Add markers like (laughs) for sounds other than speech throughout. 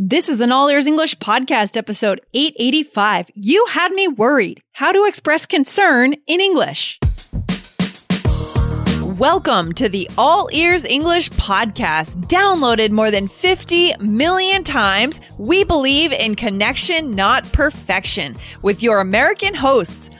This is an All Ears English podcast, episode 885. You had me worried. How to express concern in English. Welcome to the All Ears English podcast. Downloaded more than 50 million times, we believe in connection, not perfection, with your American hosts,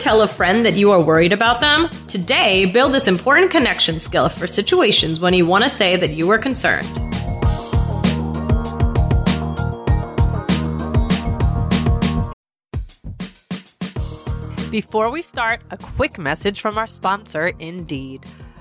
Tell a friend that you are worried about them? Today, build this important connection skill for situations when you want to say that you are concerned. Before we start, a quick message from our sponsor, Indeed.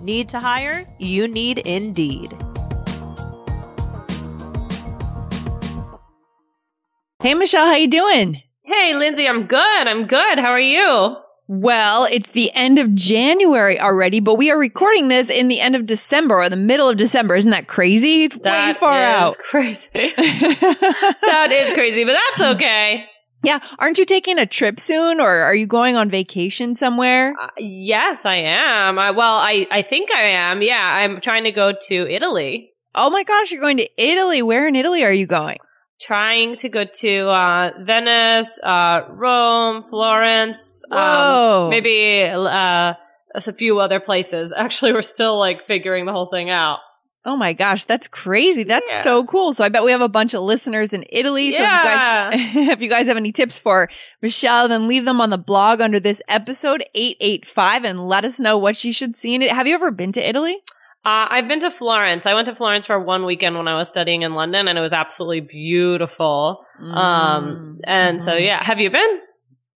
Need to hire? You need Indeed. Hey, Michelle, how you doing? Hey, Lindsay, I'm good. I'm good. How are you? Well, it's the end of January already, but we are recording this in the end of December or the middle of December. Isn't that crazy? It's way far is out. crazy. (laughs) that is crazy, but that's okay. Yeah. Aren't you taking a trip soon or are you going on vacation somewhere? Uh, yes, I am. I, well, I, I think I am. Yeah, I'm trying to go to Italy. Oh my gosh, you're going to Italy. Where in Italy are you going? Trying to go to uh, Venice, uh, Rome, Florence, Whoa. um, maybe uh, a few other places. (laughs) Actually, we're still like figuring the whole thing out. Oh my gosh, that's crazy. That's Yeah. so cool. So I bet we have a bunch of listeners in Italy. So Yeah. if you guys (laughs) if you guys have any tips for Michelle, then leave them on the blog under this episode 885 and let us know what she should see in it. Have you ever been to Italy? Uh, I've been to Florence. I went to Florence for one weekend when I was studying in London, and it was absolutely beautiful. Um, and so Mhm. yeah, have you been?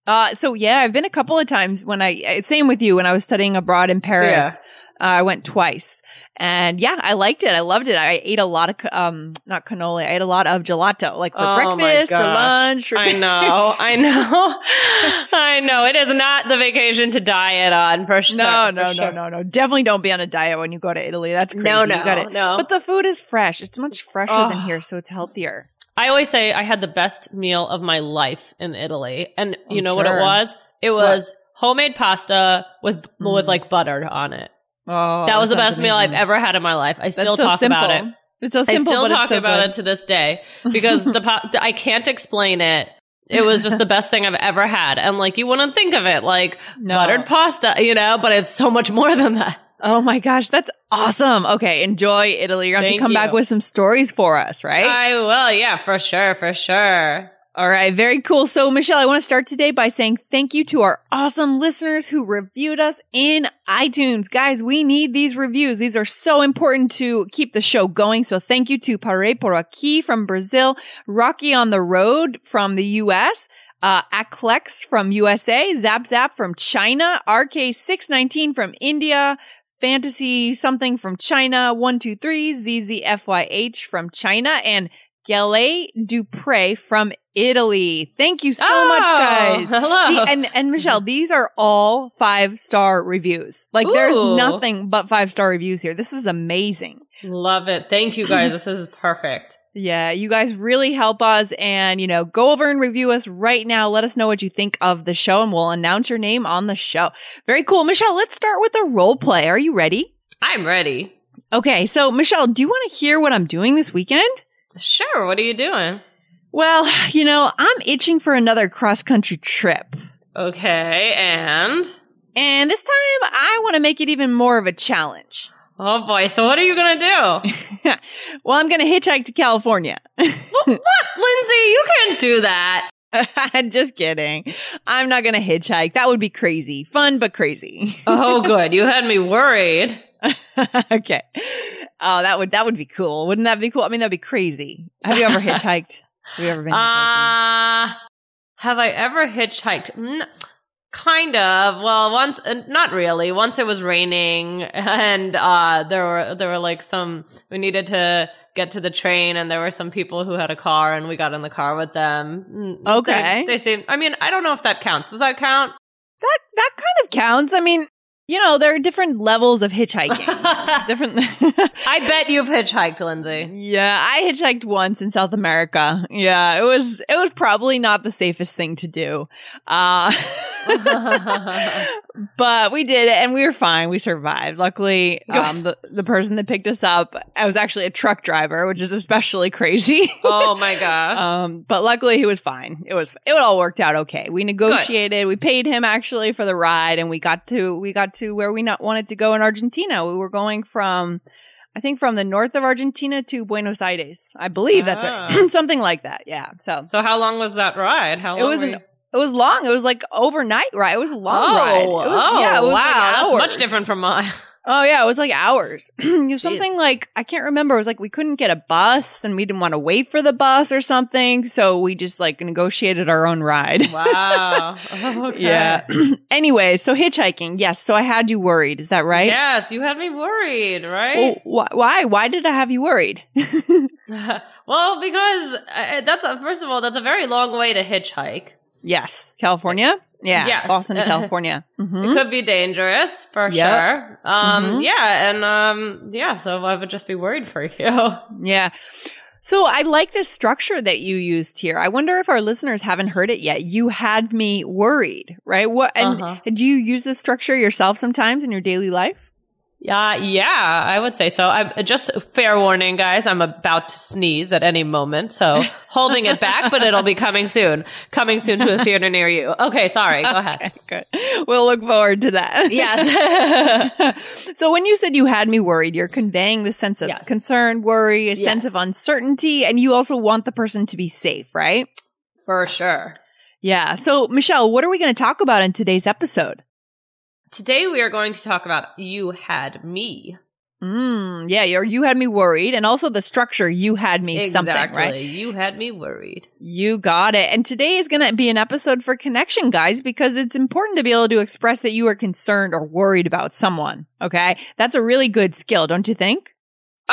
Uh, so yeah, I've been a couple of times when I, same with you, when I was studying abroad in Paris. Uh, I went twice and yeah, I liked it. I loved it. I ate a lot of, um, not cannoli. I ate a lot of gelato, like for Oh breakfast, for lunch. For I (laughs) know, I know, (laughs) I know. It is not the vacation to diet on for sure. No, no, no, sure. no, no. Definitely don't be on a diet when you go to Italy. That's crazy. No, You no, gotta- no. But the food is fresh. It's much fresher than Oh. here, so it's healthier. I always say I had the best meal of my life in Italy, and you I'm know what it was? It was homemade pasta with with Mm. like butter on it. Oh, that was the best meal I've ever had in my life. I still so talk simple. about it. It's so simple. I still talk so about good. it to this day (laughs) because the pa- I can't explain it. It was just the best thing I've ever had, and like you wouldn't think of it like No. buttered pasta, you know, but it's so much more than that. Oh my gosh, that's awesome. Okay, enjoy Italy. You're going to have to Thank come back with some stories for us, right? I will, yeah, for sure, for sure. All right, very cool. So, Michelle, I want to start today by saying thank you to our awesome listeners who reviewed us in iTunes. Guys, we need these reviews. These are so important to keep the show going. So, thank you to Pare por aquí from Brazil, Rocky on the Road from the US, uh, Aklex from USA, Zap Zap from China, RK619 from India, Fantasy something from China, 123, ZZFYH from China, and Gale Dupre from Italy. Thank you so much, Oh, guys. Hello. The- and and Michelle, mm-hmm. these are all five star reviews. Like there's nothing but five star reviews here. This is amazing. Love it. Thank you guys. this is perfect. Yeah, you guys really help us and, you know, go over and review us right now. Let us know what you think of the show and we'll announce your name on the show. Very cool. Michelle, let's start with a role play. Are you ready? I'm ready. Okay, so Michelle, do you want to hear what I'm doing this weekend? Sure. What are you doing? Well, you know, I'm itching for another cross country trip. Okay, and And this time I want to make it even more of a challenge. Oh boy. So what are you gonna do? (laughs) well, I'm going to hitchhike to California. (laughs) what, Lindsay? You can't do that. (laughs) Just kidding. I'm not going to hitchhike. That would be crazy. Fun, but crazy. Oh, good. You had me worried. okay. Oh, that would that would be cool. Wouldn't that be cool? I mean, that'd be crazy. Have you ever hitchhiked? Have you ever been hitchhiking? Uh, have I ever hitchhiked? Kind of. Well, once, uh, not really. Once it was raining and, uh, there were, there were like some, we needed to get to the train and there were some people who had a car and we got in the car with them. Mm, Okay. They, they seem, I mean, I don't know if that counts. Does that count? that that kind of counts. I mean, you know, there are different levels of hitchhiking. (laughs) different. (laughs) I bet you've hitchhiked, Lindsay. yeah, I hitchhiked once in South America. Yeah, it was it was probably not the safest thing to do. Uh (laughs) but we did it and we were fine. We survived. Luckily, um the, the person that picked us up, I was actually a truck driver, which is especially crazy. oh my gosh. Um, but luckily he was fine. It was it all worked out okay. We negotiated. We paid him actually for the ride, and we got to we got to where we not wanted to go in Argentina. We were going from, I think, from the north of Argentina to Buenos Aires. I believe that's Ah. right, (clears throat) something like that. Yeah. So so how long was that ride? How it was an it was long. It was like overnight ride. It was a long oh, ride. It was, oh, yeah, it was wow. like That's much different from mine. (laughs) Oh yeah, it was like hours. (clears throat) something like I can't remember. It was like we couldn't get a bus and we didn't want to wait for the bus or something, so we just like negotiated our own ride. Wow. (laughs) Okay. Yeah. (clears throat) anyway, so hitchhiking. Yes, so I had you worried. Is that right? Yes, you had me worried, Oh, right? wh- why? Why did I have you worried? (laughs) (laughs) well, because uh, that's a, first of all, that's a very long way to hitchhike. yes, California. Yeah, Yes. Boston, (laughs) California. It Mhm. could be dangerous for Yep. sure. Um, Mhm. yeah, and um, yeah, so I would just be worried for you. (laughs) Yeah. So I like this structure that you used here. I wonder if our listeners haven't heard it yet. You had me worried, right? What and Uh-huh. do you use this structure yourself sometimes in your daily life? Yeah, yeah, I would say so. I'm uh, just fair warning, guys. I'm about to sneeze at any moment, so (laughs) holding it back, but it'll be coming soon. Coming soon to a (laughs) theater near you. Okay, sorry. Go ahead. Good. We'll look forward to that. Yes. (laughs) so when you said you had me worried, you're conveying the sense of Yes. concern, worry, a sense of uncertainty, and you also want the person to be safe, right? for sure. Yeah. So Michelle, what are we going to talk about in today's episode? Today we are going to talk about You Had Me. Mm, yeah, you had me worried, and also the structure. You had me something, right? You had me worried. You got it. And today is going to be an episode for connection, guys, because it's important to be able to express that you are concerned or worried about someone. Okay. That's a really good skill, don't you think?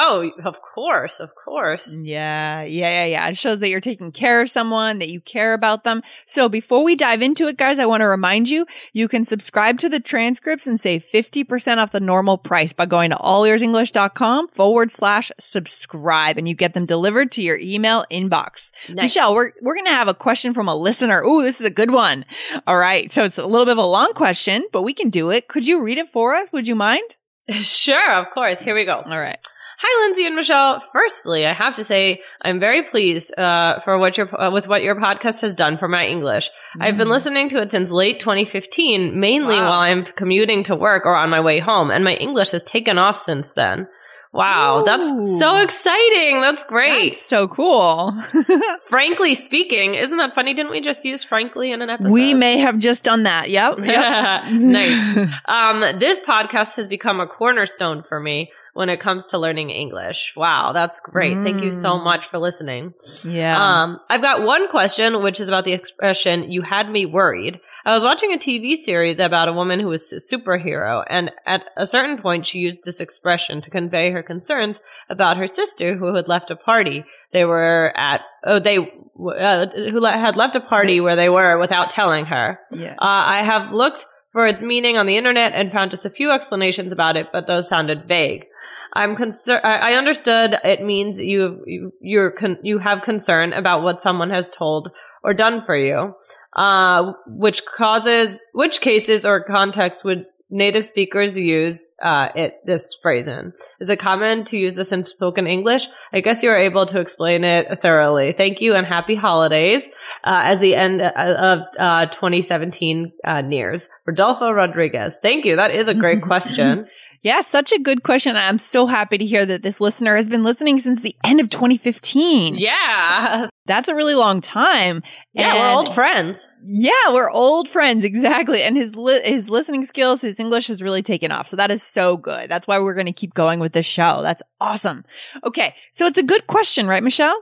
Oh, of course, of course. Yeah, yeah, yeah, yeah. It shows that you're taking care of someone, that you care about them. So before we dive into it, guys, I want to remind you, you can subscribe to the transcripts and save 50% off the normal price by going to allearsenglish.com forward slash subscribe and you get them delivered to your email inbox. Nice. Michelle, we're, we're going to have a question from a listener. Ooh, this is a good one. All right. So it's a little bit of a long question, but we can do it. Could you read it for us? Would you mind? (laughs) Sure, of course. Here we go. All right. Hi, Lindsay and Michelle. Firstly, I have to say I'm very pleased uh, for what your uh, with what your podcast has done for my English. I've been listening to it since late 2015, mainly Wow. while I'm commuting to work or on my way home, and my English has taken off since then. Wow, Ooh. that's so exciting! That's great. That's so cool. (laughs) frankly speaking, isn't that funny? Didn't we just use frankly in an episode? we may have just done that. Yep. yep. (laughs) nice. (laughs) Um, this podcast has become a cornerstone for me when it comes to learning English. Wow, that's great. Thank you so Mm. much for listening. Yeah. Um, I've got one question, which is about the expression, you had me worried. I was watching a TV series about a woman who was a superhero, and at a certain point, she used this expression to convey her concerns about her sister who had left a party. They were at, oh, they, uh, who had left a party where they were without telling her. yeah. Uh, I have looked for its meaning on the internet and found just a few explanations about it, but those sounded vague. I'm concerned. I understood it means you you you're con- you have concern about what someone has told or done for you, uh, which causes which cases or context would native speakers use uh, it this phrase in? Is it common to use this in spoken English? I guess you are able to explain it thoroughly. Thank you and happy holidays uh, as the end of uh, 2017 uh, nears. Rodolfo Rodriguez. Thank you. That is a great (laughs) question. Yeah, such a good question. I'm so happy to hear that this listener has been listening since the end of 2015. yeah. That's a really long time. Yeah, we're old friends. Yeah, we're old friends, exactly. And his li- his listening skills, his English has really taken off. So that is so good. That's why we're going to keep going with this show. That's awesome. Okay, so it's a good question, right, Michelle?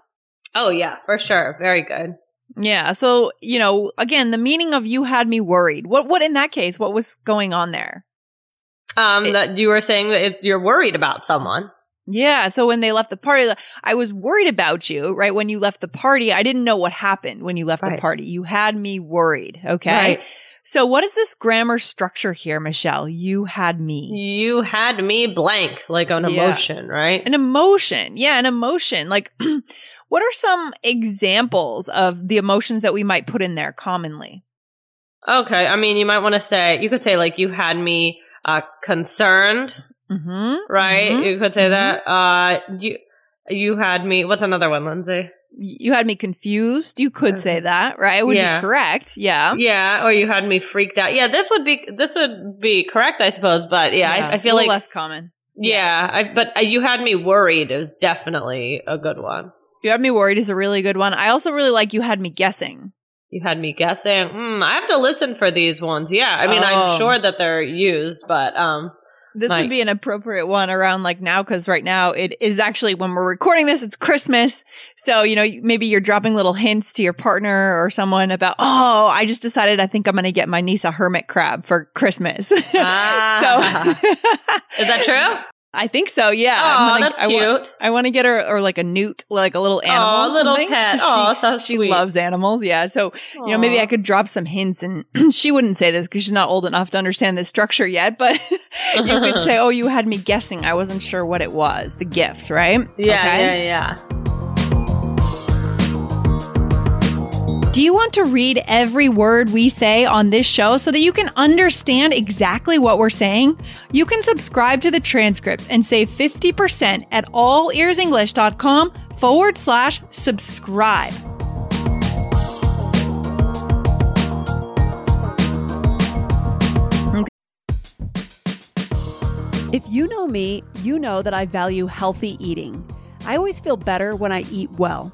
Oh yeah, for sure. Very good. Yeah. So you know, again, the meaning of "you had me worried." What what in that case? What was going on there? Um, It- that you were saying that if you're worried about someone. Yeah. So when they left the party, I was worried about you, right? When you left the party, I didn't know what happened when you left the party. You had me worried. Okay. Right. So what is this grammar structure here, Michelle? You had me. You had me blank, like an Yeah. emotion, right? An emotion. Yeah, an emotion. Like, (clears throat) what are some examples of the emotions that we might put in there commonly? Okay. I mean, you might want to say, you could say like, you had me, uh, concerned, Mm-hmm. right? Mhm. You could say that. Uh, you, you had me, what's another one, Lindsay? You had me confused. You could say that, right? It would Yeah. be correct. Yeah. Yeah. Or you had me freaked out. Yeah. This would be, this would be correct, I suppose. But yeah, I, I feel like, less common. yeah, I, but uh, you had me worried is definitely a good one. You had me worried is a really good one. I also really like you had me guessing. You had me guessing. Hmm, I have to listen for these ones. Yeah. I mean, Oh. I'm sure that they're used, but, um, This Like- would be an appropriate one around like now because right now it is actually when we're recording this, it's Christmas. So, you know, maybe you're dropping little hints to your partner or someone about, oh, I just decided I think I'm going to get my niece a hermit crab for Christmas. (laughs) Ah. so, (laughs) is that true? I think so. Yeah. Oh, gonna- that's I cute. I want to get her or like a newt, like a little animal. Oh, little something. pet. (laughs) She- Oh, so she loves animals. Yeah. So, you know, maybe I could drop some hints and (clears throat) she wouldn't say this because she's not old enough to understand the structure yet, but (laughs) you could (laughs) say, oh, you had me guessing. I wasn't sure what it was. The gift, right? Yeah, Okay. yeah, yeah. Do you want to read every word we say on this show so that you can understand exactly what we're saying? You can subscribe to the transcripts and save 50% at allearsenglish.com forward slash subscribe. If you know me, you know that I value healthy eating. I always feel better when I eat well.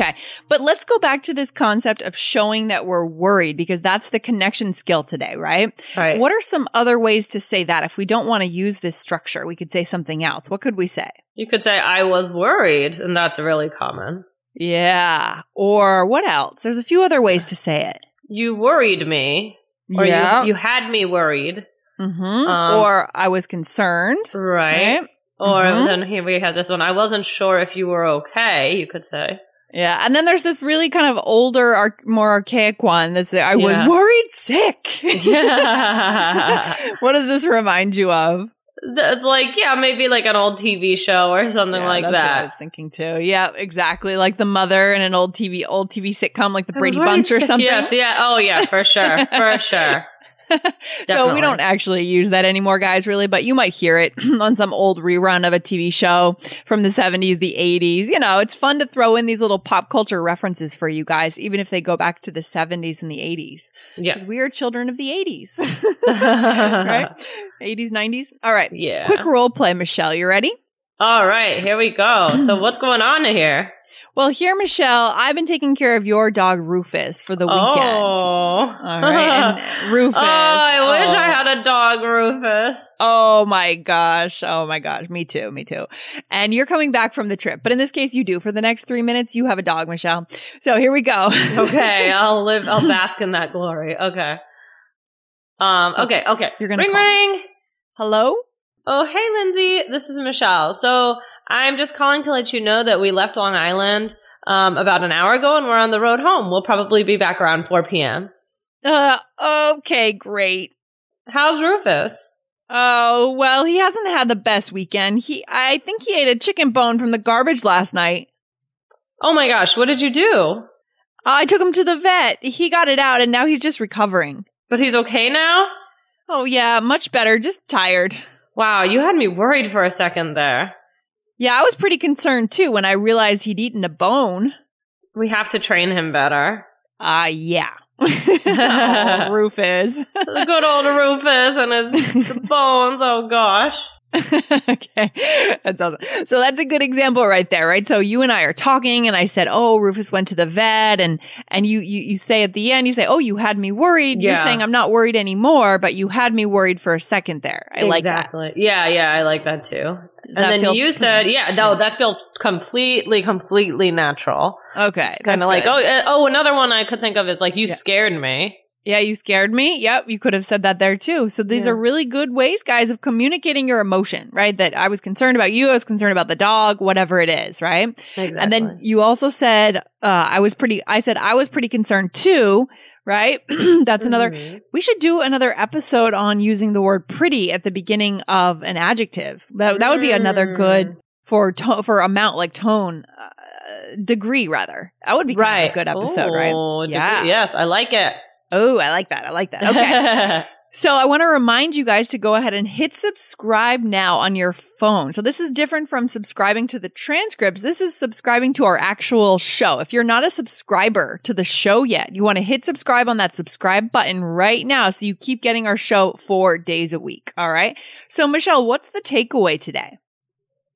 Okay. But let's go back to this concept of showing that we're worried because that's the connection skill today, right? Right. What are some other ways to say that? If we don't want to use this structure, we could say something else. What could we say? You could say, I was worried, and that's really common. Yeah. Or what else? There's a few other ways to say it. You worried me, or yeah. you, you had me worried, hmm Um, or I was concerned. right? Right. Or Mhm. then here we have this one, I wasn't sure if you were okay, you could say. Yeah. And then there's this really kind of older, arch- more archaic one that's I was Yeah. worried sick. Yeah. (laughs) what does this remind you of? it's like yeah, maybe like an old TV show or something Yeah, like that's what I was thinking too. Yeah, exactly. Like the mother in an old TV, old TV sitcom, like the Brady. Bunch or something. Yes, yeah. Oh yeah, for sure, for (laughs) sure. (laughs) So we don't actually use that anymore, guys, really, but you might hear it (clears throat) on some old rerun of a TV show from the 70s, the 80s. You know, it's fun to throw in these little pop culture references for you guys, even if they go back to the 70s and the 80s. Yeah. We are children of the 80s, (laughs) (laughs) right? 80s, 90s. All right. Yeah. Quick role play, Michelle. You ready? All right, here we go. So what's going on in here? Well, here, Michelle, I've been taking care of your dog Rufus for the weekend. Oh. All right. And (laughs) Rufus. Oh, I wish I oh. had a dog, Rufus. Oh my gosh. Oh my gosh. Me too. Me too. And you're coming back from the trip. But in this case, you do. For the next three minutes, you have a dog, Michelle. So here we go. (laughs) Okay, I'll live. I'll bask in that glory. Okay. Um. Okay. Okay. You're gonna ring ring. Hello? Oh, hey, Lindsay. This is Michelle. So I'm just calling to let you know that we left Long Island um, about an hour ago, and we're on the road home. We'll probably be back around 4 p.m. Uh, okay, great. How's Rufus? Oh, well, he hasn't had the best weekend. He, I think he ate a chicken bone from the garbage last night. Oh my gosh, what did you do? I took him to the vet. He got it out and now he's just recovering. But he's okay now. Oh, yeah, much better. Just tired. Wow, you had me worried for a second there. Yeah, I was pretty concerned too when I realized he'd eaten a bone. We have to train him better. Ah, yeah. (laughs) (laughs) oh, Rufus. The good old Rufus and his (laughs) bones. Oh gosh. (laughs) okay. That's awesome. So that's a good example right there, right? So you and I are talking and I said, "Oh, Rufus went to the vet." And and you you you say at the end, you say, "Oh, you had me worried." You're saying I'm not worried anymore, but you had me worried for a second there. I like that. exactly. Yeah, yeah, I like that too. Does and then feel- you said, yeah, no, that feels completely, completely natural. Okay. Kind of like, oh, uh, oh, another one I could think of is like, you Yeah. scared me. Yeah, you scared me. Yep, you could have said that there too. So these Yeah. are really good ways, guys, of communicating your emotion, right? That I was concerned about you, I was concerned about the dog, whatever it is, right? Exactly. And then you also said, uh, I was pretty, I said I was pretty concerned too, right? (clears throat) That's another, Mhm. we should do another episode on using the word pretty at the beginning of an adjective. That, that would be another Mm. good for, to- for amount, like tone, uh, degree rather. That would be kind of right. a good episode, right? Oh, degree- Yeah. Yes, I like it. Oh, I like that. I like that. Okay. (laughs) So I want to remind you guys to go ahead and hit subscribe now on your phone. So this is different from subscribing to the transcripts. This is subscribing to our actual show. If you're not a subscriber to the show yet, you want to hit subscribe on that subscribe button right now so you keep getting our show four days a week. All right. So Michelle, what's the takeaway today?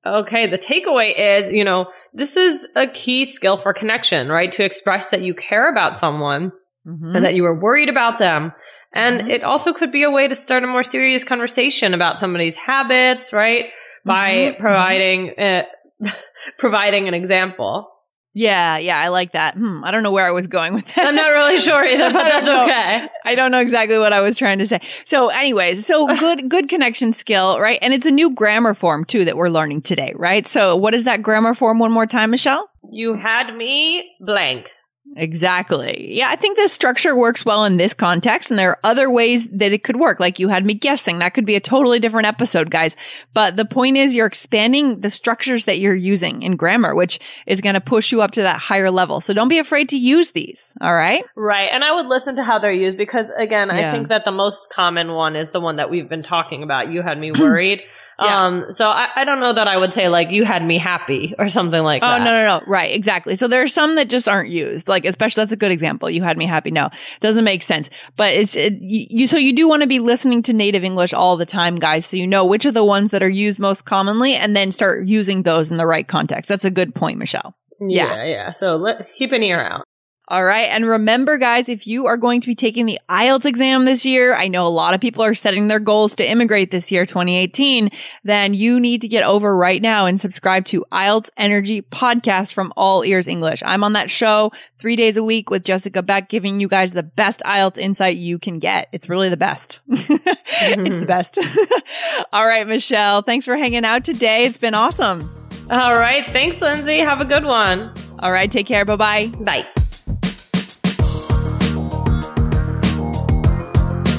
Okay, the takeaway is, you know, this is a key skill for connection, right? To express that you care about someone Mm-hmm. and that you were worried about them. And Mhm. it also could be a way to start a more serious conversation about somebody's habits, right? By Mhm, providing uh, (laughs) providing an example. Yeah, yeah, I like that. Hmm, I don't know where I was going with that. I'm not really sure (laughs) either, but that's know. okay. I don't know exactly what I was trying to say. So, anyways, so (laughs) good, good connection skill, right? And it's a new grammar form too that we're learning today, right? So, what is that grammar form one more time, Michelle? You had me blank. Exactly. Yeah, I think the structure works well in this context, and there are other ways that it could work. Like you had me guessing. That could be a totally different episode, guys. But the point is, you're expanding the structures that you're using in grammar, which is going to push you up to that higher level. So don't be afraid to use these. All right. Right. And I would listen to how they're used because again, I think that the most common one is the one that we've been talking about. You had me worried. Yeah. Um, so I, I don't know that I would say like you had me happy or something like that. Oh that. no no no right exactly so there are some that just aren't used like especially that's a good example you had me happy no doesn't make sense but it's it, you, you so you do want to be listening to native English all the time guys so you know which are the ones that are used most commonly and then start using those in the right context that's a good point Michelle Yeah, yeah. So let, keep an ear out. All right and remember guys if you are going to be taking the IELTS exam this year I know a lot of people are setting their goals to immigrate this year 2018 then you need to get over right now and subscribe to IELTS Energy podcast from All Ears English. I'm on that show three days a week with Jessica Beck, giving you guys the best IELTS insight you can get. It's really the best. (laughs) it's mm-hmm. the best. (laughs) All right, Michelle, thanks for hanging out today. It's been awesome. All right. Thanks, Lindsay. Have a good one. All right, take care. Bye bye. Bye.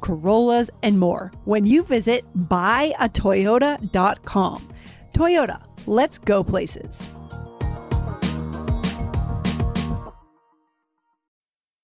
Corollas, and more when you visit buyatoyota.com. Toyota, let's go places.